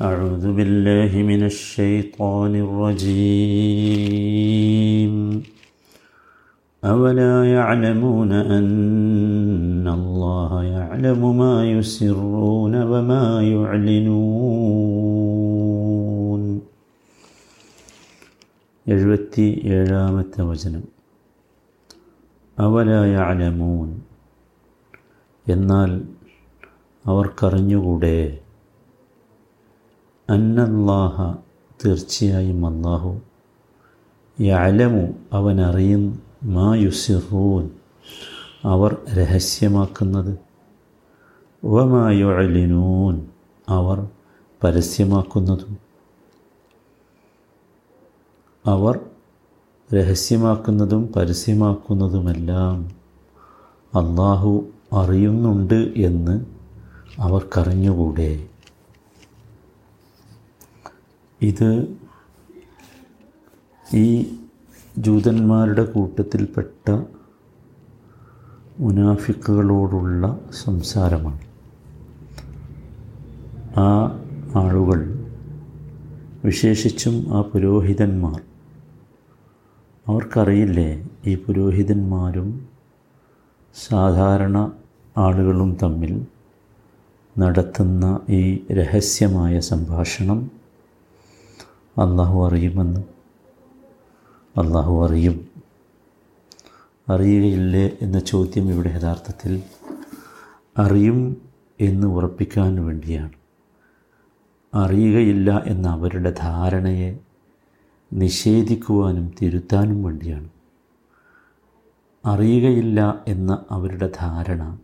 أعوذ بالله من الشيطان الرجيم أولا يعلمون أن الله يعلم ما يسرون وما يعلنون എഴുപത്തി ഏഴാമത്തെ വചനം അവല യഅലമൂൻ എന്നാൽ അവർക്കറിഞ്ഞുകൂടെ അന്നല്ലാഹ തീർച്ചയായും അള്ളാഹു യഅലമു അവനറിയുന്നു മാ യുസിറൂൻ അവർ രഹസ്യമാക്കുന്നത്. വമാ യുഅലിനൂൻ അവർ പരസ്യമാക്കുന്നതും. അവർ രഹസ്യമാക്കുന്നതും പരസ്യമാക്കുന്നതുമെല്ലാം അള്ളാഹു അറിയുന്നുണ്ട് എന്ന് അവർക്കറിഞ്ഞുകൂടെ. ഇത് ഈ ജൂതന്മാരുടെ കൂട്ടത്തിൽപ്പെട്ട മുനാഫിക്കുകളോടുള്ള സംസാരമാണ്. ആ ആളുകൾ വിശേഷിച്ചും ആ പുരോഹിതന്മാർ. അവർക്കറിയില്ലേ ഈ പുരോഹിതന്മാരും സാധാരണ ആളുകളും തമ്മിൽ നടത്തുന്ന ഈ രഹസ്യമായ സംഭാഷണം അള്ളാഹു അറിയുമെന്ന്. അള്ളാഹു അറിയും. അറിയുകയില്ലേ എന്ന ചോദ്യം ഇവിടെ യഥാർത്ഥത്തിൽ അറിയും എന്ന് ഉറപ്പിക്കാൻ വേണ്ടിയാണ്. അറിയുകയില്ല എന്ന അവരുടെ ധാരണയെ നിഷേധിക്കുവാനും തിരുത്താനും വേണ്ടിയാണ്. അറിയുകയില്ല എന്ന അവരുടെ ധാരണ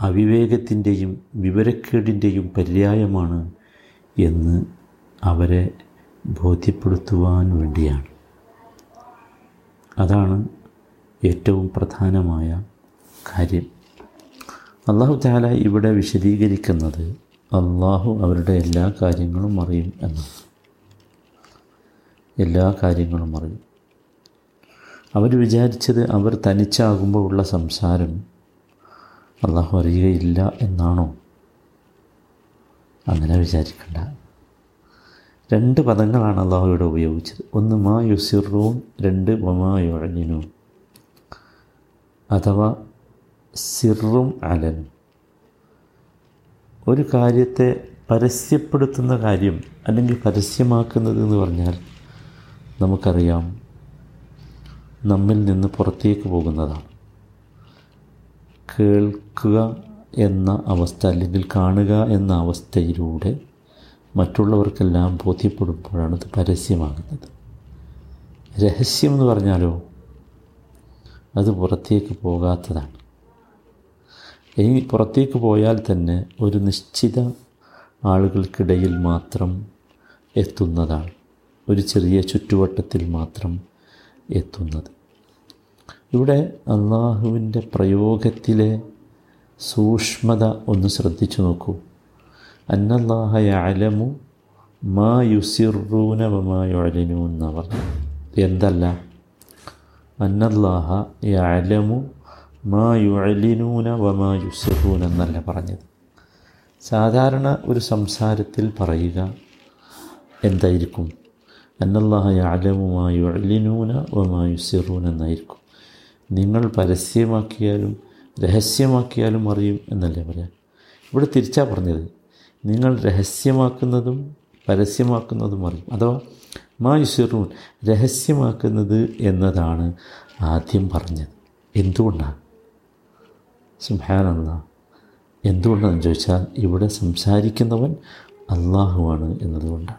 അവിവേകത്തിന്റെയും വിവരക്കേടിന്റെയും പര്യായമാണ് എന്ന് അവരെ ബോധ്യപ്പെടുത്തുവാൻ വേണ്ടിയാണ്. അതാണ് ഏറ്റവും പ്രധാനമായ കാര്യം. അള്ളാഹു താല ഇവിടെ വിശദീകരിക്കുന്നത് അള്ളാഹു അവരുടെ എല്ലാ കാര്യങ്ങളും അറിയും എന്നാണ്. എല്ലാ കാര്യങ്ങളും അറിയും. അവർ വിചാരിച്ചത് അവർ തനിച്ചാകുമ്പോൾ ഉള്ള സംസാരം അള്ളാഹു അറിയുകയില്ല എന്നാണോ? അങ്ങനെ വിചാരിക്കണ്ട. രണ്ട് പദങ്ങളാണ് അള്ളാഹു ഇവിടെ ഉപയോഗിച്ചത്. ഒന്ന് മാ യുസിറും രണ്ട് മമാ യുഴഞ്ഞിനും അഥവാ സിറും അലനും ഒരു കാര്യത്തെ പരസ്യപ്പെടുത്തുന്ന കാര്യം അല്ലെങ്കിൽ പരസ്യമാക്കുന്നത് എന്ന് പറഞ്ഞാൽ നമുക്കറിയാം നമ്മിൽ നിന്ന് പുറത്തേക്ക് പോകുന്നതാണ്. കേൾക്കുക എന്ന അവസ്ഥ അല്ലെങ്കിൽ കാണുക എന്ന അവസ്ഥയിലൂടെ മറ്റുള്ളവർക്കെല്ലാം ബോധ്യപ്പെടുമ്പോഴാണ് ഇത് പരസ്യമാകുന്നത്. രഹസ്യം എന്ന് പറഞ്ഞാലോ അത് പുറത്തേക്ക് പോകാത്തതാണ്. ഇനി പുറത്തേക്ക് പോയാൽ തന്നെ ഒരു നിശ്ചിത ആളുകൾക്കിടയിൽ മാത്രം എത്തുന്നതാണ്. ഒരു ചെറിയ ചുറ്റുവട്ടത്തിൽ മാത്രം എത്തുന്നത്. ഇവിടെ അള്ളാഹുവിന്റെ പ്രയോഗത്തിലെ സൂക്ഷ്മത ഒന്ന് ശ്രദ്ധിച്ചു നോക്കൂ. അന്നല്ലാഹ യഅലമു മാ യുസിറൂന യുഅലിനു എന്നാണ് പറഞ്ഞു. എന്തല്ല? അന്നല്ലാഹ യഅലമു മാ യുസിറൂന എന്നല്ല പറഞ്ഞത്. സാധാരണ ഒരു സംസാരത്തിൽ പറയുക എന്തായിരിക്കും? അന്നല്ലാഹ യഅലമു മാ യുഅലിനൂന വമാ യുസിറൂന എന്നായിരിക്കും. നിങ്ങൾ പരസ്യമാക്കിയാലും രഹസ്യമാക്കിയാലും അറിയും എന്നല്ലേ പറയാം? ഇവിടെ തിരിച്ചാണ് പറഞ്ഞത് നിങ്ങൾ രഹസ്യമാക്കുന്നതും പരസ്യമാക്കുന്നതും അറിയും. അഥവാ മാ യുസിറൂൻ രഹസ്യമാക്കുന്നത് എന്നതാണ് ആദ്യം പറഞ്ഞത്. എന്തുകൊണ്ടാണ്? സുഹാനല്ല എന്തുകൊണ്ടാണെന്ന് ചോദിച്ചാൽ ഇവിടെ സംസാരിക്കുന്നവൻ അള്ളാഹുവാണ് എന്നതുകൊണ്ടാണ്.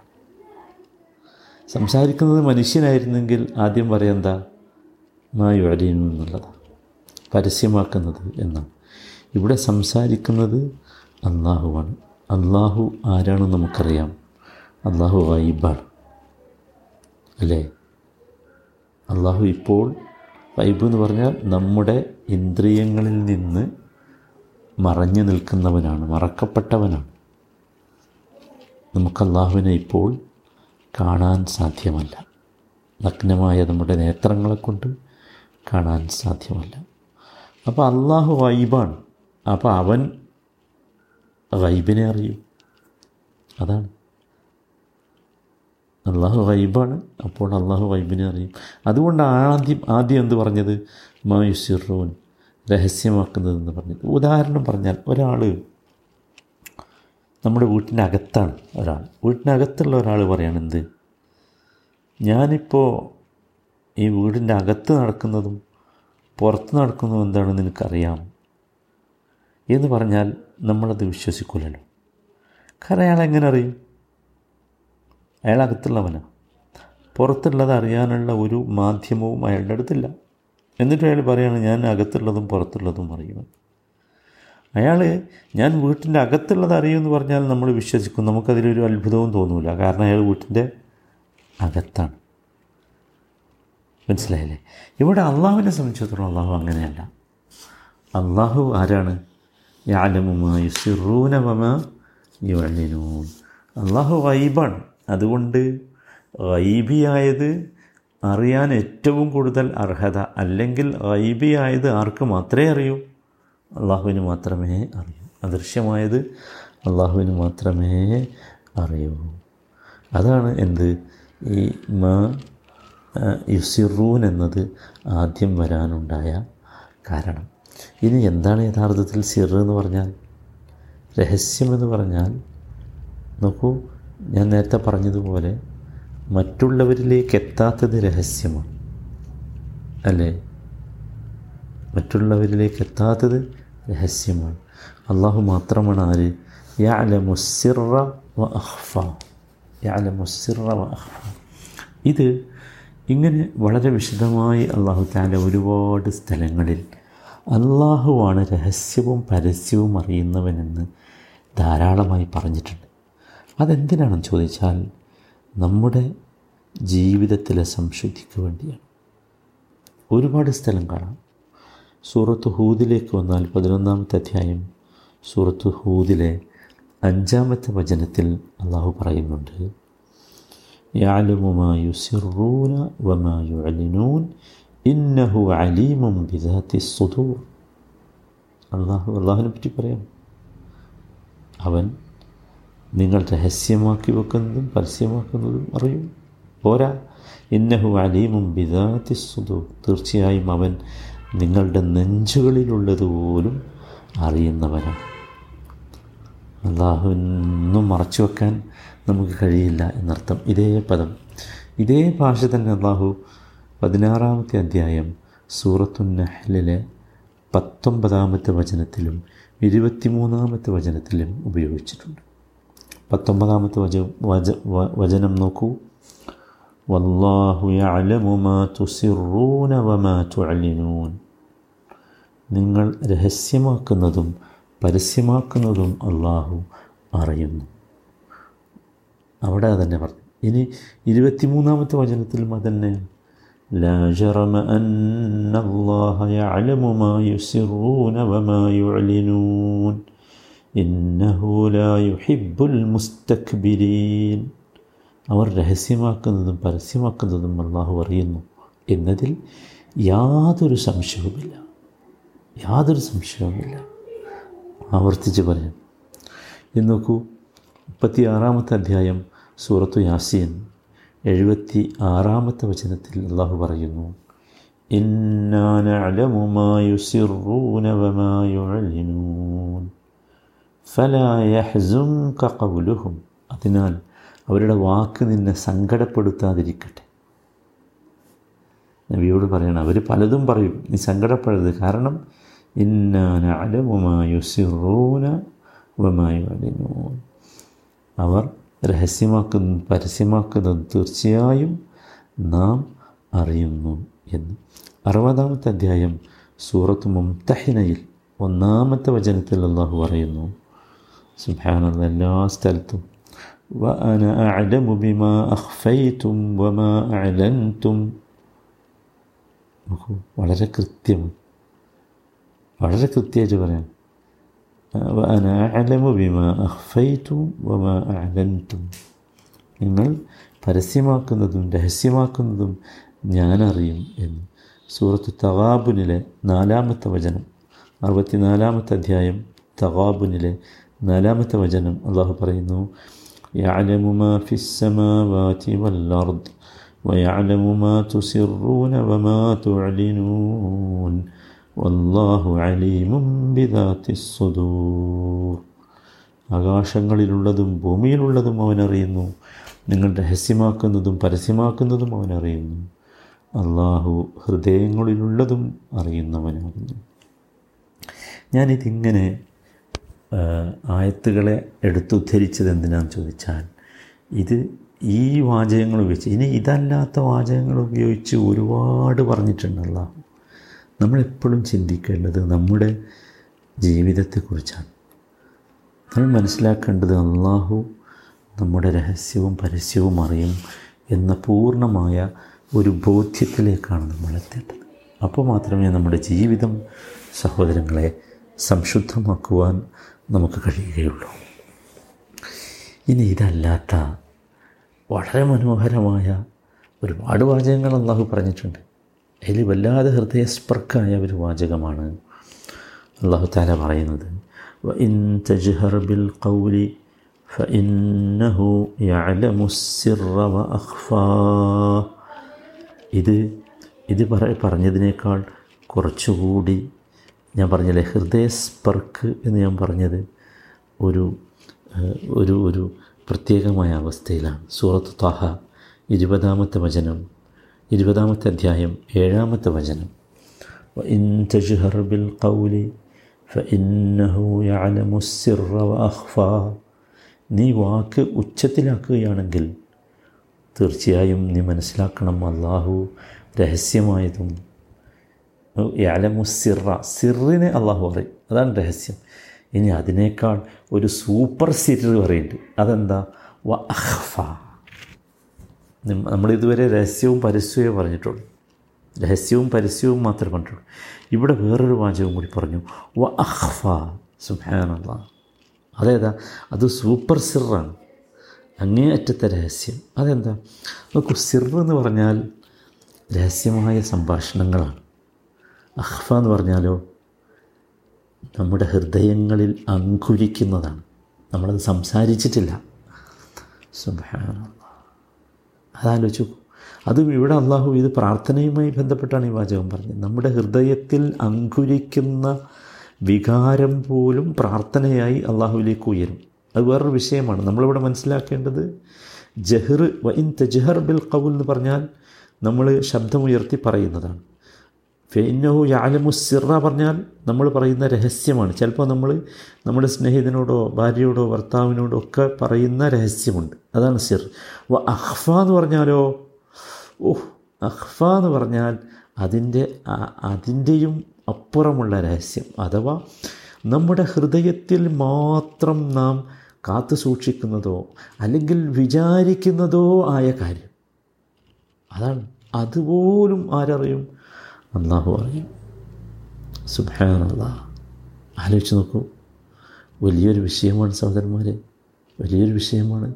സംസാരിക്കുന്നത് മനുഷ്യനായിരുന്നെങ്കിൽ ആദ്യം പറയാം എന്താ? മായു അലീനു എന്നുള്ളതാണ് പരസ്യമാക്കുന്നത് എന്നാണ്. ഇവിടെ സംസാരിക്കുന്നത് അള്ളാഹുവാണ് അള്ളാഹു ആരാണെന്ന് നമുക്കറിയാം. അള്ളാഹു വൈബാണ്. അല്ലേ? അള്ളാഹു ഇപ്പോൾ വൈബ് എന്ന് പറഞ്ഞാൽ നമ്മുടെ ഇന്ദ്രിയങ്ങളിൽ നിന്ന് മറഞ്ഞു നിൽക്കുന്നവനാണ് മറക്കപ്പെട്ടവനാണ്. നമുക്ക് അള്ളാഹുവിനെ ഇപ്പോൾ കാണാൻ സാധ്യമല്ല. നഗ്നമായ നമ്മുടെ നേത്രങ്ങളെ കൊണ്ട് കാണാൻ സാധ്യമല്ല. അപ്പോൾ അള്ളാഹു വൈബാണ്. അപ്പോൾ അവൻ ഗൈബിനെ അറിയൂ. അതാണ്. അള്ളാഹു റൈബാണ് അപ്പോൾ അള്ളാഹു വൈബിനെ അറിയും. അതുകൊണ്ട് ആദ്യം ആദ്യം എന്ത് പറഞ്ഞത്? മായുസിറൂൻ രഹസ്യമാക്കുന്നതെന്ന് പറഞ്ഞത്. ഉദാഹരണം പറഞ്ഞാൽ ഒരാൾ നമ്മുടെ വീട്ടിനകത്താണ് ഒരാൾ. വീട്ടിനകത്തുള്ള ഒരാൾ പറയണെന്ത് ഞാനിപ്പോൾ ഈ വീടിന്റെ അകത്ത് നടക്കുന്നതും പുറത്ത് നടക്കുന്നതും എന്താണെന്ന് എനിക്കറിയാം എന്ന് പറഞ്ഞാൽ നമ്മളത് വിശ്വസിക്കില്ലല്ലോ കാരണം അയാൾ എങ്ങനെ അറിയും? അയാൾ അകത്തുള്ളവനാണ് പുറത്തുള്ളത് അറിയാനുള്ള ഒരു മാധ്യമവും അയാളുടെ അടുത്തില്ല. എന്നിട്ട് അയാൾ പറയുകയാണ് ഞാൻ അകത്തുള്ളതും പുറത്തുള്ളതും അറിയുമെന്ന് അയാൾ ഞാൻ വീട്ടിന്റെ അകത്തുള്ളത് അറിയുമെന്ന് പറഞ്ഞാൽ നമ്മൾ വിശ്വസിക്കും. നമുക്കതിലൊരു അത്ഭുതവും തോന്നില്ല കാരണം അയാൾ വീട്ടിന്റെ അകത്താണ്. മനസ്സിലായില്ലേ? ഇവിടെ അള്ളാഹുവിനെ സംബന്ധിച്ചിടത്തോളം അള്ളാഹു അങ്ങനെയല്ല. അള്ളാഹു ആരാണ്? അള്ളാഹു വൈബാണ് അതുകൊണ്ട് വൈബിയായത് അറിയാൻ ഏറ്റവും കൂടുതൽ അർഹത അല്ലെങ്കിൽ വൈബിയായത് ആർക്ക് മാത്രമേ അറിയൂ? അള്ളാഹുവിന് മാത്രമേ അറിയൂ. അദൃശ്യമായത് അള്ളാഹുവിന് മാത്രമേ അറിയൂ. അതാണ് എന്ത്? ഈ മാ യുസിറൂൻ എന്നത് ആദ്യം വരാനുണ്ടായ കാരണം. ഇനി എന്താണ് യഥാർത്ഥത്തിൽ സിർ എന്ന് പറഞ്ഞാൽ? രഹസ്യമെന്ന് പറഞ്ഞാൽ നോക്കൂ ഞാൻ നേരത്തെ പറഞ്ഞതുപോലെ മറ്റുള്ളവരിലേക്ക് എത്താത്തത് രഹസ്യമാണ്. അല്ലേ? മറ്റുള്ളവരിലേക്ക് എത്താത്തത് രഹസ്യമാണ്. അള്ളാഹു മാത്രമാണ് ആര്? യാലമുസിറ വ അഹ്ഫ യാലമുസിറ വ ഇത് ഇങ്ങനെ വളരെ വിശദമായി അള്ളാഹു താല ഒരുപാട് സ്ഥലങ്ങളിൽ അള്ളാഹുവാണ് രഹസ്യവും പരസ്യവും അറിയുന്നവനെന്ന് ധാരാളമായി പറഞ്ഞിട്ടുണ്ട്. അതെന്തിനാണെന്ന് ചോദിച്ചാൽ നമ്മുടെ ജീവിതത്തിലെ സംശുദ്ധിക്ക് വേണ്ടിയാണ്. ഒരുപാട് സ്ഥലം കാണാം. സൂറത്ത് ഹൂദിലേക്ക് വന്നാൽ പതിനൊന്നാമത്തെ അധ്യായം സൂറത്ത് ഹൂദിലെ അഞ്ചാമത്തെ വചനത്തിൽ അള്ളാഹു പറയുന്നുണ്ട് യാലുമുമാ യുസിറൂന വമാ യുഅലിനൂൻ ഇന്നഹു അലീമും സുദൂർ. അള്ളാഹു അള്ളാഹുവിനെ പറ്റി പറയാം. അവൻ നിങ്ങൾ രഹസ്യമാക്കി വെക്കുന്നതും പരസ്യമാക്കുന്നതും അറിയും. പോരാ. ഇന്നഹു അലീമും ബിദാത്തി സുദൂർ. തീർച്ചയായും അവൻ നിങ്ങളുടെ നെഞ്ചുകളിലുള്ളത് പോലും അറിയുന്നവനാണ് അള്ളാഹുവിനൊന്നും മറച്ചു വെക്കാൻ നമുക്ക് കഴിയില്ല എന്നർത്ഥം. ഇതേ പദം. ഇതേ ഭാഷ തന്നെ അള്ളാഹു പതിനാറാമത്തെ അധ്യായം സൂറത്തു നഹ്ലിലെ പത്തൊമ്പതാമത്തെ വചനത്തിലും ഇരുപത്തിമൂന്നാമത്തെ വചനത്തിലും ഉപയോഗിച്ചിട്ടുണ്ട്. പത്തൊമ്പതാമത്തെ വച വച വചനം നോക്കൂ. വല്ലാഹു മാ വമാ തുഅലിനൂൻ. നിങ്ങൾ രഹസ്യമാക്കുന്നതും പരസ്യമാക്കുന്നതും അള്ളാഹു അറിയുന്നു. അവിടെ അതന്നെ പറഞ്ഞു. ഇനി ഇരുപത്തിമൂന്നാമത്തെ വചനത്തിലും അതന്നെ. لا جرم أن الله يعلم ما يسرون وما يعلنون إنه لا يحب المستكبرين അവർ രഹസ്യമാക്കുന്നതും പരസ്യമാക്കുന്നതും അള്ളാഹു അറിയുന്നു എന്നതിൽ യാതൊരു സംശയവുമില്ല യാതൊരു സംശയവുമില്ല ആവർത്തിച്ച് പറയാം എന്ന് നോക്കൂ മുപ്പത്തി ആറാമത്തെ അധ്യായം സൂറത്തു യാസീൻ എഴുപത്തി ആറാമത്തെ വചനത്തിൽ അള്ളാഹു പറയുന്നു അതിനാൽ അവരുടെ വാക്ക് നിന്നെ സങ്കടപ്പെടുത്താതിരിക്കട്ടെ. നബിയോട് പറയണം അവർ പലതും പറയും നീ സങ്കടപ്പെടരുത്. കാരണം ഇന്നാനലമുമായുസിറൂന വമായുഅലിനൂൻ അവർ രഹസ്യമാക്കുന്ന പരസ്യമാക്കുന്നത് തീർച്ചയായും നാം അറിയുന്നു എന്ന് അറുപതാമത്തെ അധ്യായം സൂറത്ത് മുംതഹിനയിൽ ഒന്നാമത്തെ വചനത്തിൽ അള്ളാഹു പറയുന്നു സുബാനുള്ള എല്ലാ സ്ഥലത്തും وأنا أعلم بما أخفيتم وما أعلنتم നോക്കൂ വളരെ കൃത്യം വളരെ കൃത്യമായിട്ട് പറയാം وأنا أعلم بما أخفيتم وما أعلنتم നിങ്ങൾ പരസ്യമാക്കുന്നതും രഹസ്യമാക്കുന്നതും ഞാനറിയും എന്ന് സൂറത്ത് തവാബുനിലെ നാലാമത്തെ വചനം അറുപത്തിനാലാമത്തെ അധ്യായം തവാബുനിലെ നാലാമത്തെ വചനം അള്ളാഹു പറയുന്നു يعلم ما في السماوات والأرض ويعلم ما تسرون وما تعلنون വല്ലാഹു അലീമും ആകാശങ്ങളിലുള്ളതും ഭൂമിയിലുള്ളതും അവനറിയുന്നു. നിങ്ങൾ രഹസ്യമാക്കുന്നതും പരസ്യമാക്കുന്നതും അവനറിയുന്നു. അള്ളാഹു ഹൃദയങ്ങളിലുള്ളതും അറിയുന്നവനാകുന്നു. ഞാനിതിങ്ങനെ ആയത്തുകളെ എടുത്തുദ്ധരിച്ചത് എന്തിനാന്ന് ചോദിച്ചാൽ ഇത് ഈ വാചകങ്ങൾ ഉപയോഗിച്ച് ഇനി ഇതല്ലാത്ത വാചകങ്ങൾ ഉപയോഗിച്ച് ഒരുപാട് പറഞ്ഞിട്ടുണ്ടല്ലോ നമ്മളെപ്പോഴും ചിന്തിക്കേണ്ടത് നമ്മുടെ ജീവിതത്തെക്കുറിച്ചാണ്. നമ്മൾ മനസ്സിലാക്കേണ്ടത് അള്ളാഹു നമ്മുടെ രഹസ്യവും പരസ്യവും അറിയും എന്ന പൂർണമായ ഒരു ബോധ്യത്തിലേക്കാണ് നമ്മൾ എത്തേണ്ടത് അപ്പോൾ മാത്രമേ നമ്മുടെ ജീവിതം സഹോദരങ്ങളെ സംശുദ്ധമാക്കുവാൻ നമുക്ക് കഴിയുകയുള്ളൂ. ഇനി ഇതല്ലാത്ത വളരെ മനോഹരമായ ഒരുപാട് വാചകങ്ങൾ അള്ളാഹു പറഞ്ഞിട്ടുണ്ട്. അതിൽ വല്ലാതെ ഹൃദയസ്പർക്കായ ഒരു വാചകമാണ് അള്ളാഹു താല പറയുന്നത് وإن تجهر بالقول فإنه يعلم السر وأخفى ഇത് ഇത് പറ പറഞ്ഞതിനേക്കാൾ കുറച്ചുകൂടി ഞാൻ പറഞ്ഞില്ലേ ഹൃദയസ്പർക്ക് എന്ന് ഞാൻ പറഞ്ഞത് ഒരു ഏഹ്, ഒരു ഒരു പ്രത്യേകമായ അവസ്ഥയിലാണ് സൂറത്ത് താഹ ഇരുപതാമത്തെ വചനം ഇരുപതാമത്തെ അധ്യായം ഏഴാമത്തെ വചനം. ബിൽ നീ വാക്ക് ഉച്ചത്തിലാക്കുകയാണെങ്കിൽ തീർച്ചയായും നീ മനസ്സിലാക്കണം അള്ളാഹു രഹസ്യമായതും. യാലമുസിറ സിറിനെ അള്ളാഹു പറയും. അതാണ് രഹസ്യം. ഇനി അതിനേക്കാൾ ഒരു സൂപ്പർ സിറ് പറയുന്നുണ്ട് അതെന്താ? വ അഹ്ഫ നമ്മളിതുവരെ രഹസ്യവും പരസ്യവും പറഞ്ഞിട്ടുള്ളൂ. രഹസ്യവും പരസ്യവും മാത്രമേ പറഞ്ഞിട്ടുള്ളൂ. ഇവിടെ വേറൊരു വാചകം കൂടി പറഞ്ഞു. വ അഹ്ഫ സുഹാനുള്ള അതേതാ? അത് സൂപ്പർ സിറാണ്. അങ്ങേയറ്റത്തെ രഹസ്യം. അതെന്താ? നോക്കൂ സിർ എന്ന് പറഞ്ഞാൽ രഹസ്യമായ സംഭാഷണങ്ങളാണ്. അഹ്ഫ എന്ന് പറഞ്ഞാലോ നമ്മുടെ ഹൃദയങ്ങളിൽ അങ്കുരിക്കുന്നതാണ്. നമ്മളത് സംസാരിച്ചിട്ടില്ല. സുബാനുള്ള അതാലോചിച്ചു അതും ഇവിടെ അള്ളാഹു ഇത് പ്രാർത്ഥനയുമായി ബന്ധപ്പെട്ടാണ് ഈ വാചകം പറഞ്ഞത്. നമ്മുടെ ഹൃദയത്തിൽ അങ്കുരിക്കുന്ന വികാരം പോലും പ്രാർത്ഥനയായി അള്ളാഹുവിലേക്ക് ഉയരും. അത് വേറൊരു വിഷയമാണ്. നമ്മളിവിടെ മനസ്സിലാക്കേണ്ടത് ജഹർ വൈൻ തജഹർ ബിൽ കവുൽ എന്ന് പറഞ്ഞാൽ നമ്മൾ ശബ്ദമുയർത്തി പറയുന്നതാണ്. ഫെയിന്നഹു യാലമു സിറ പറഞ്ഞാൽ നമ്മൾ പറയുന്ന രഹസ്യമാണ്. ചിലപ്പോൾ നമ്മൾ നമ്മുടെ സ്നേഹിതനോടോ ഭാര്യയോടോ ഭർത്താവിനോടോ ഒക്കെ പറയുന്ന രഹസ്യമുണ്ട്. അതാണ് സിർ. വ അഹ്ഫ എന്ന് പറഞ്ഞാലോ? ഓഹ് അഹ്ഫ എന്ന് പറഞ്ഞാൽ അതിന്റെ അതിന്റെയും അപ്പുറമുള്ള രഹസ്യം. അഥവാ നമ്മുടെ ഹൃദയത്തിൽ മാത്രം നാം കാത്തു സൂക്ഷിക്കുന്നതോ അല്ലെങ്കിൽ വിചാരിക്കുന്നതോ ആയ കാര്യം. അതാണ്. അതുപോലും ആരറിയും? അള്ളാഹു അറിയും സുബാനുള്ള ആലോചിച്ച് നോക്കൂ. വലിയൊരു വിഷയമാണ് സഹോദരന്മാരെ. വലിയൊരു വിഷയമാണ്.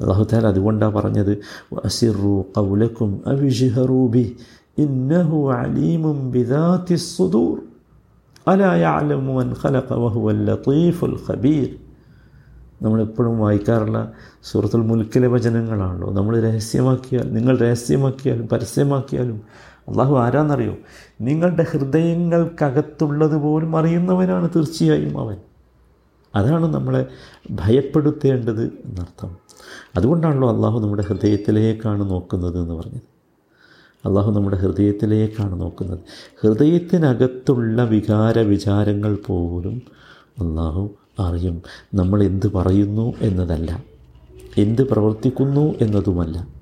അള്ളാഹു താല അതുകൊണ്ടാണ് പറഞ്ഞത് അസിറു കൗലക്കും അവിഷിഹറൂബി ഇന്നഹു അലീമും ബിദാത്തി സുദൂർ. അലാ യഅലമു ഖലഖ വഹുവൽ ലത്തീഫുൽ ഖബീർ. നമ്മളെപ്പോഴും വായിക്കാറുള്ള സൂറത്തുൽ മുൽക്കിലെ വചനങ്ങളാണല്ലോ. നമ്മൾ രഹസ്യമാക്കിയാൽ നിങ്ങൾ രഹസ്യമാക്കിയാലും പരസ്യമാക്കിയാലും അള്ളാഹു ആരാന്നറിയോ? നിങ്ങളുടെ ഹൃദയങ്ങൾക്കകത്തുള്ളത് പോലും അറിയുന്നവനാണ് തീർച്ചയായും അവൻ. അതാണ് നമ്മളെ ഭയപ്പെടുത്തേണ്ടത് എന്നർത്ഥം. അതുകൊണ്ടാണല്ലോ അള്ളാഹു നമ്മുടെ ഹൃദയത്തിലേക്കാണ് നോക്കുന്നത് എന്ന് പറഞ്ഞത്. അള്ളാഹു നമ്മുടെ ഹൃദയത്തിലേക്കാണ് നോക്കുന്നത്. ഹൃദയത്തിനകത്തുള്ള വികാര വിചാരങ്ങൾ പോലും അള്ളാഹു അറിയും. നമ്മൾ എന്ത് പറയുന്നു എന്നതല്ല. എന്ത് പ്രവർത്തിക്കുന്നു എന്നതുമല്ല.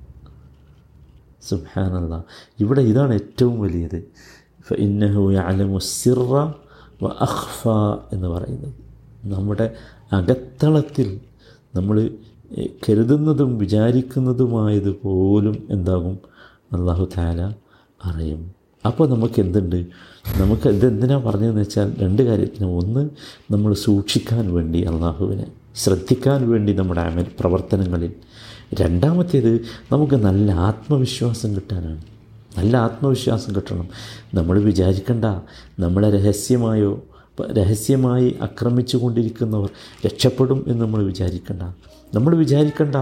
സുബാനല്ല ഇവിടെ ഇതാണ് ഏറ്റവും വലിയത്. ഇന്നഹു എന്ന് പറയുന്നത്. നമ്മുടെ അകത്തളത്തിൽ നമ്മൾ കരുതുന്നതും വിചാരിക്കുന്നതുമായത് പോലും എന്താകും? അള്ളാഹു താല അറിയും. അപ്പോൾ നമുക്ക് എന്തുണ്ട് നമുക്ക് ഇതെന്തിനാണ് പറഞ്ഞതെന്ന് വെച്ചാൽ രണ്ട് കാര്യത്തിന്. ഒന്ന് നമ്മൾ സൂക്ഷിക്കാൻ വേണ്ടി അള്ളാഹുവിനെ ശ്രദ്ധിക്കാൻ വേണ്ടി നമ്മുടെ അമൽ പ്രവർത്തനങ്ങളിൽ രണ്ടാമത്തേത് നമുക്ക് നല്ല ആത്മവിശ്വാസം കിട്ടാനാണ്. നല്ല ആത്മവിശ്വാസം കിട്ടണം. നമ്മൾ വിചാരിക്കണ്ട നമ്മളെ രഹസ്യമായോ രഹസ്യമായി ആക്രമിച്ചു കൊണ്ടിരിക്കുന്നവർ രക്ഷപ്പെടും എന്ന് നമ്മൾ വിചാരിക്കണ്ട. നമ്മൾ വിചാരിക്കണ്ട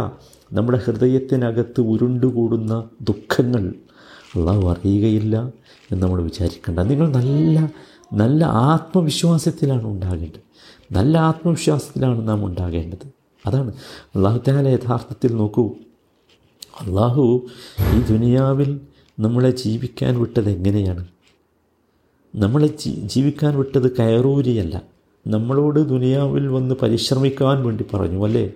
നമ്മുടെ ഹൃദയത്തിനകത്ത് ഉരുണ്ടുകൂടുന്ന ദുഃഖങ്ങൾ അള്ളാഹു അറിയുകയില്ല എന്ന് നമ്മൾ വിചാരിക്കേണ്ട. നിങ്ങൾ നല്ല നല്ല ആത്മവിശ്വാസത്തിലാണ് ഉണ്ടാകേണ്ടത്. നല്ല ആത്മവിശ്വാസത്തിലാണ് നാം ഉണ്ടാകേണ്ടത്. അതാണ്. അള്ളാഹു താല യഥാർത്ഥത്തിൽ നോക്കൂ. അള്ളാഹു ഈ ദുനിയാവിൽ നമ്മളെ ജീവിക്കാൻ വിട്ടത് എങ്ങനെയാണ്? നമ്മളെ ജീവിക്കാൻ വിട്ടത് കയറൂരിയല്ല. നമ്മളോട് ദുനിയാവിൽ വന്ന് പരിശ്രമിക്കാൻ വേണ്ടി പറഞ്ഞു അല്ലേ?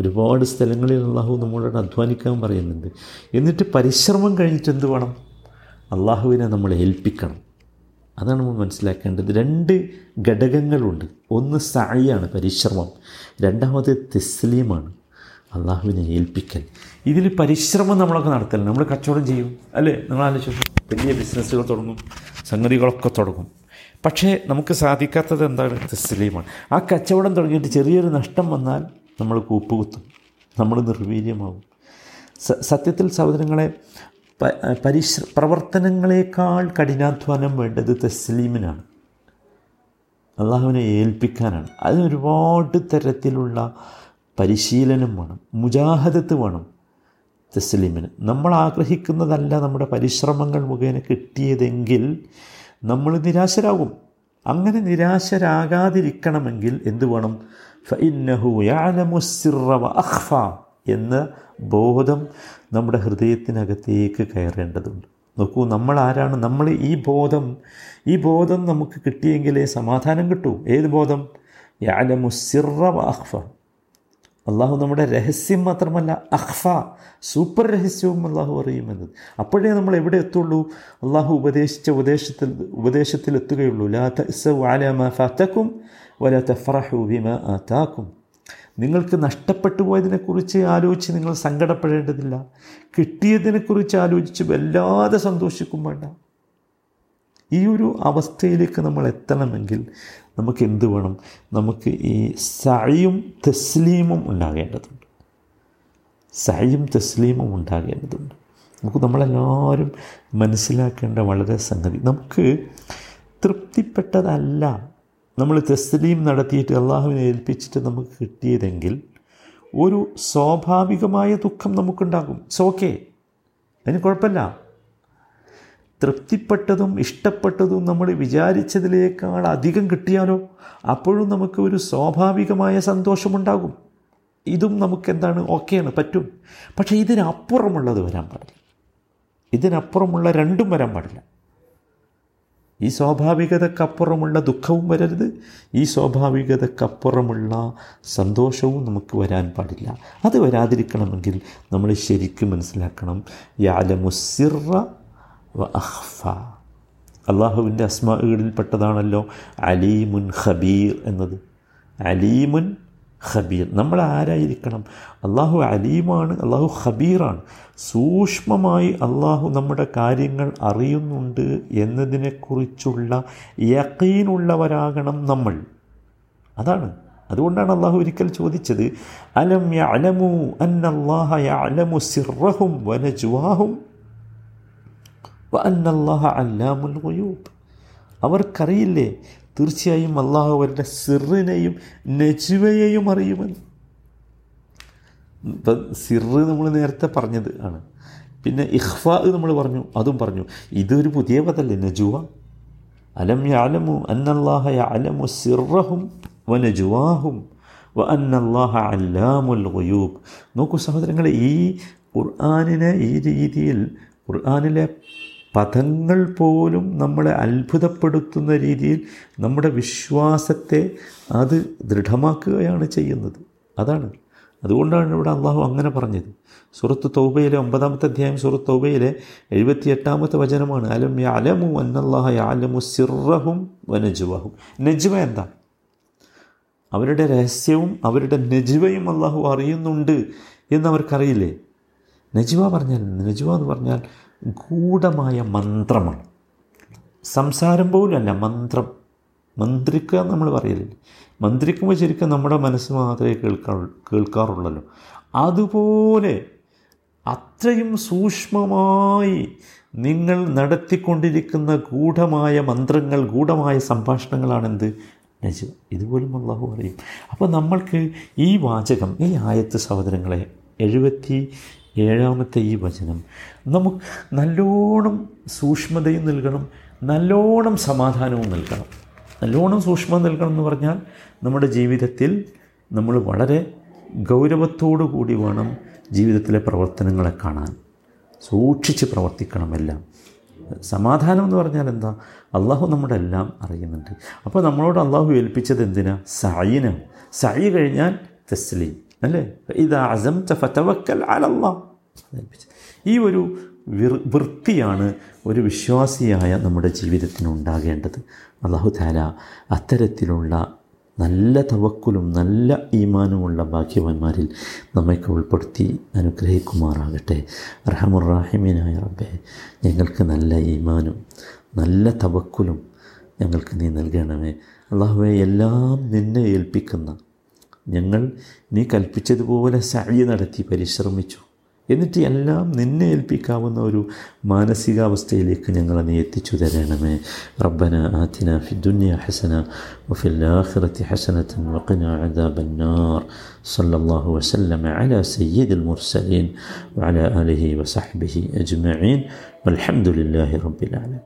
ഒരുപാട് സ്ഥലങ്ങളിൽ അള്ളാഹു നമ്മളോട് അധ്വാനിക്കാൻ പറയുന്നുണ്ട്. എന്നിട്ട് പരിശ്രമം കഴിഞ്ഞിട്ട് എന്ത് വേണം? അള്ളാഹുവിനെ നമ്മൾ ഏൽപ്പിക്കണം. അതാണ് നമ്മൾ മനസ്സിലാക്കേണ്ടത്. രണ്ട് ഘടകങ്ങളുണ്ട്. ഒന്ന് സായിയാണ് പരിശ്രമം. രണ്ടാമത് തെസ്ലീമാണ് അള്ളാഹുവിനെ ഏൽപ്പിക്കൽ. ഇതിൽ പരിശ്രമം നമ്മളൊക്കെ നടത്തല്ല നമ്മൾ കച്ചവടം ചെയ്യും അല്ലേ? നിങ്ങൾ ആലോചിച്ചു വലിയ ബിസിനസ്സുകൾ തുടങ്ങും സംഗതികളൊക്കെ തുടങ്ങും. പക്ഷേ നമുക്ക് സാധിക്കാത്തത് എന്താണ്? തെസ്ലീമാണ്. ആ കച്ചവടം തുടങ്ങിയിട്ട് ചെറിയൊരു നഷ്ടം വന്നാൽ നമ്മൾ കൂപ്പുകുത്തും. നമ്മൾ നിർവീര്യമാവും. സത്യത്തിൽ സഹോദരങ്ങളെ പരിശ്ര പ്രവർത്തനങ്ങളെക്കാൾ കഠിനാധ്വാനം വേണ്ടത് തസ്ലീമിനാണ്. അള്ളാഹുവിനെ ഏൽപ്പിക്കാനാണ്. അതിനൊരുപാട് തരത്തിലുള്ള പരിശീലനം വേണം മുജാഹദത്ത് വേണം തസ്ലീമിന്. നമ്മൾ ആഗ്രഹിക്കുന്നതല്ല നമ്മുടെ പരിശ്രമങ്ങൾ മുഖേന കിട്ടിയതെങ്കിൽ നമ്മൾ നിരാശരാകും. അങ്ങനെ നിരാശരാകാതിരിക്കണമെങ്കിൽ എന്ത് വേണം? ഫഇന്നഹു എന്ന ബോധം നമ്മുടെ ഹൃദയത്തിനകത്തേക്ക് കയറേണ്ടതുണ്ട്. നോക്കൂ നമ്മൾ ആരാണ് നമ്മൾ ഈ ബോധം ഈ ബോധം നമുക്ക് കിട്ടിയെങ്കിലേ സമാധാനം കിട്ടൂ. ഏത് ബോധം? യാലമുസിറവ അഹ്ഫ അള്ളാഹു നമ്മുടെ രഹസ്യം മാത്രമല്ല അഹ്ഫ സൂപ്പർ രഹസ്യവും അള്ളാഹു അറിയുമെന്നത്. അപ്പോഴേ നമ്മൾ എവിടെ എത്തുള്ളൂ? അള്ളാഹു ഉപദേശിച്ച ഉപദേശത്തിൽ ഉപദേശത്തിൽ എത്തുകയുള്ളൂ ലാ തഅസു അല മാ ഫത്തക്കും വല തഫറഹു ബിമാ നിങ്ങൾക്ക് നഷ്ടപ്പെട്ടു പോയതിനെക്കുറിച്ച് ആലോചിച്ച് നിങ്ങൾ സങ്കടപ്പെടേണ്ടതില്ല. കിട്ടിയതിനെക്കുറിച്ച് ആലോചിച്ച് വല്ലാതെ സന്തോഷിക്കും വേണ്ട. ഈ ഒരു അവസ്ഥയിലേക്ക് നമ്മൾ എത്തണമെങ്കിൽ നമുക്ക് എന്ത് വേണം? നമുക്ക് ഈ സഴിയും തസ്ലീമും ഉണ്ടാകേണ്ടതുണ്ട്. സഴിയും തസ്ലീമും ഉണ്ടാകേണ്ടതുണ്ട്. നമുക്ക് നമ്മളെല്ലാവരും മനസ്സിലാക്കേണ്ട വളരെ സംഗതി. നമുക്ക് തൃപ്തിപ്പെട്ടതല്ല നമ്മൾ തസ്ലീം നടത്തിയിട്ട് അള്ളാഹുവിനെ ഏൽപ്പിച്ചിട്ട് നമുക്ക് കിട്ടിയതെങ്കിൽ ഒരു സ്വാഭാവികമായ ദുഃഖം നമുക്കുണ്ടാകും. ഇറ്റ്സ് ഓക്കെ അതിന് കുഴപ്പമില്ല. തൃപ്തിപ്പെട്ടതും ഇഷ്ടപ്പെട്ടതും നമ്മൾ വിചാരിച്ചതിലേക്കാൾ അധികം കിട്ടിയാലോ അപ്പോഴും നമുക്ക് ഒരു സ്വാഭാവികമായ സന്തോഷമുണ്ടാകും. ഇതും നമുക്ക് നമുക്കെന്താണ് ഓക്കെയാണ് പറ്റും. പക്ഷേ ഇതിനപ്പുറമുള്ളത് വരാൻ പാടില്ല. ഇതിനപ്പുറമുള്ള രണ്ടും വരാൻ പാടില്ല. ഈ സ്വാഭാവികതക്കപ്പുറമുള്ള ദുഃഖവും വരരുത്. ഈ സ്വാഭാവികതക്കപ്പുറമുള്ള സന്തോഷവും നമുക്ക് വരാൻ പാടില്ല. അത് വരാതിരിക്കണമെങ്കിൽ നമ്മൾ ശരിക്കും മനസ്സിലാക്കണം. യാലമുസിറ വ അഹ്ഫ. അള്ളാഹുവിന്റെ അസ്മാകളിൽപ്പെട്ടതാണല്ലോ അലീമുൻ ഖബീർ എന്നത്. അലീമുൻ ഖബീർ. നമ്മൾ ആരായിരിക്കണം? അള്ളാഹു അലീമാണ് അള്ളാഹു ഖബീറാണ്. സൂക്ഷ്മമായി അള്ളാഹു നമ്മുടെ കാര്യങ്ങൾ അറിയുന്നുണ്ട് എന്നതിനെക്കുറിച്ചുള്ള യക്കീനുള്ളവരാകണം നമ്മൾ. അതാണ്. അതുകൊണ്ടാണ് അള്ളാഹു ഒരിക്കൽ ചോദിച്ചത് അലം യഅലമു അന്നല്ലാഹ യഅലമു സിർറഹും വനജ്വാഹും അന്നല്ലാഹ അല്ലാമുൽ അവർക്കറിയില്ലേ തീർച്ചയായും അള്ളാഹു അവരുടെ സിറിനെയും നജുവയെയും അറിയുമെന്ന്. ഇപ്പം സിറ് നമ്മൾ നേരത്തെ പറഞ്ഞത് ആണ്. പിന്നെ ഇഹ്ഫ നമ്മൾ പറഞ്ഞു അതും പറഞ്ഞു. ഇതൊരു പുതിയ പദല്ലേ നജുവ? അലം യാലമു അന്നല്ലാഹ യാലമു സിറഹും വ നജുവാഹും വ അന്നല്ലാഹ അല്ലാമുൽ നോക്കൂ സഹോദരങ്ങളെ ഈ ഖുർആാനിനെ ഈ രീതിയിൽ ഖുർആാനിലെ പദങ്ങൾ പോലും നമ്മളെ അത്ഭുതപ്പെടുത്തുന്ന രീതിയിൽ നമ്മുടെ വിശ്വാസത്തെ അത് ദൃഢമാക്കുകയാണ് ചെയ്യുന്നത്. അതാണ്. അതുകൊണ്ടാണ് ഇവിടെ അള്ളാഹു അങ്ങനെ പറഞ്ഞത്. സുഹൃത്ത് തൗബയിലെ ഒമ്പതാമത്തെ അധ്യായം സുഹൃത്ത് തൗബയിലെ എഴുപത്തി എട്ടാമത്തെ വചനമാണ്. അലം യാലമു അന്നല്ലാഹ യാലമു സിറഹും വനജുവഹും നജുവ എന്താ? അവരുടെ രഹസ്യവും അവരുടെ നജുവയും അള്ളാഹു അറിയുന്നുണ്ട് എന്നവർക്കറിയില്ലേ നജുവ പറഞ്ഞാൽ നജുവ എന്ന് പറഞ്ഞാൽ ഗൂഢമായ മന്ത്രമാണ്. സംസാരം പോലുമല്ല മന്ത്രം. മന്ത്രിക്കുക നമ്മൾ പറയലില്ല. മന്ത്രിക്കുമ്പോൾ ശരിക്കും നമ്മുടെ മനസ്സ് മാത്രമേ കേൾക്കാ കേൾക്കാറുള്ളല്ലോ. അതുപോലെ അത്രയും സൂക്ഷ്മമായി നിങ്ങൾ നടത്തിക്കൊണ്ടിരിക്കുന്ന ഗൂഢമായ മന്ത്രങ്ങൾ ഗൂഢമായ സംഭാഷണങ്ങളാണെന്ത്? നജു ഇതുപോലും അള്ളാഹു പറയും അപ്പോൾ നമ്മൾക്ക് ഈ വാചകം ഈ ആയത്ത് സഹോദരങ്ങളെ എഴുപത്തി ഏഴാമത്തെ ഈ വചനം. നമുക്ക് നല്ലോണം സൂക്ഷ്മതയും നൽകണം നല്ലോണം സമാധാനവും നൽകണം. നല്ലോണം സൂക്ഷ്മത നൽകണം എന്ന് പറഞ്ഞാൽ നമ്മുടെ ജീവിതത്തിൽ നമ്മൾ വളരെ ഗൗരവത്തോടു കൂടി വേണം ജീവിതത്തിലെ പ്രവർത്തനങ്ങളെ കാണാൻ. സൂക്ഷിച്ച് പ്രവർത്തിക്കണം എല്ലാം. സമാധാനം എന്ന് പറഞ്ഞാൽ എന്താ? അള്ളാഹു നമ്മുടെ എല്ലാം അറിയുന്നുണ്ട്. അപ്പോൾ നമ്മളോട് അള്ളാഹു ഏൽപ്പിച്ചത് എന്തിനാ? സൈന സൈ കഴിഞ്ഞാൽ തസ്ലീം. അല്ലേ? ഇതാ അസം ഫതവക്കൽ അലല്ലാ. ഈ ഒരു വൃത്തിയാണ് ഒരു വിശ്വാസിയായ നമ്മുടെ ജീവിതത്തിന് ഉണ്ടാകേണ്ടത്. അള്ളാഹു താല അത്തരത്തിലുള്ള നല്ല തവക്കുലും നല്ല ഈമാനുമുള്ള ഭാഗ്യവാന്മാരിൽ നമ്മയ്ക്ക് ഉൾപ്പെടുത്തി അനുഗ്രഹിക്കുമാറാകട്ടെ. റഹമുറാഹിമീനായ റബ്ബെ ഞങ്ങൾക്ക് നല്ല ഈമാനും നല്ല തവക്കുലും ഞങ്ങൾക്ക് നീ നൽകണമേ. അള്ളാഹുവെ എല്ലാം നിന്നെ ഏൽപ്പിക്കുന്ന ഞങ്ങൾ നീ കൽപ്പിച്ചതുപോലെ സഴി നടത്തി പരിശ്രമിച്ചു. എന്നിട്ട് എല്ലാം നിന്നെ ഏൽപ്പിക്കാവുന്ന ഒരു മാനസികാവസ്ഥയിലേക്ക് ഞങ്ങളെ നീ എത്തിച്ചു തരണമേ. റബ്ബന ആത്തിന ഫിദുന്യ ഹസന വഫിൽ ആഖിറതി വഖന അദാബന്നാർ. സല്ലല്ലാഹു വസല്ലമ അലാ സയ്യിദുൽ മുർസലീൻ വഅലാ ആലിഹി വസഹ്ബിഹി അജ്മഈൻ. വൽഹംദുലില്ലാഹി റബ്ബിൽ ആലമീൻ.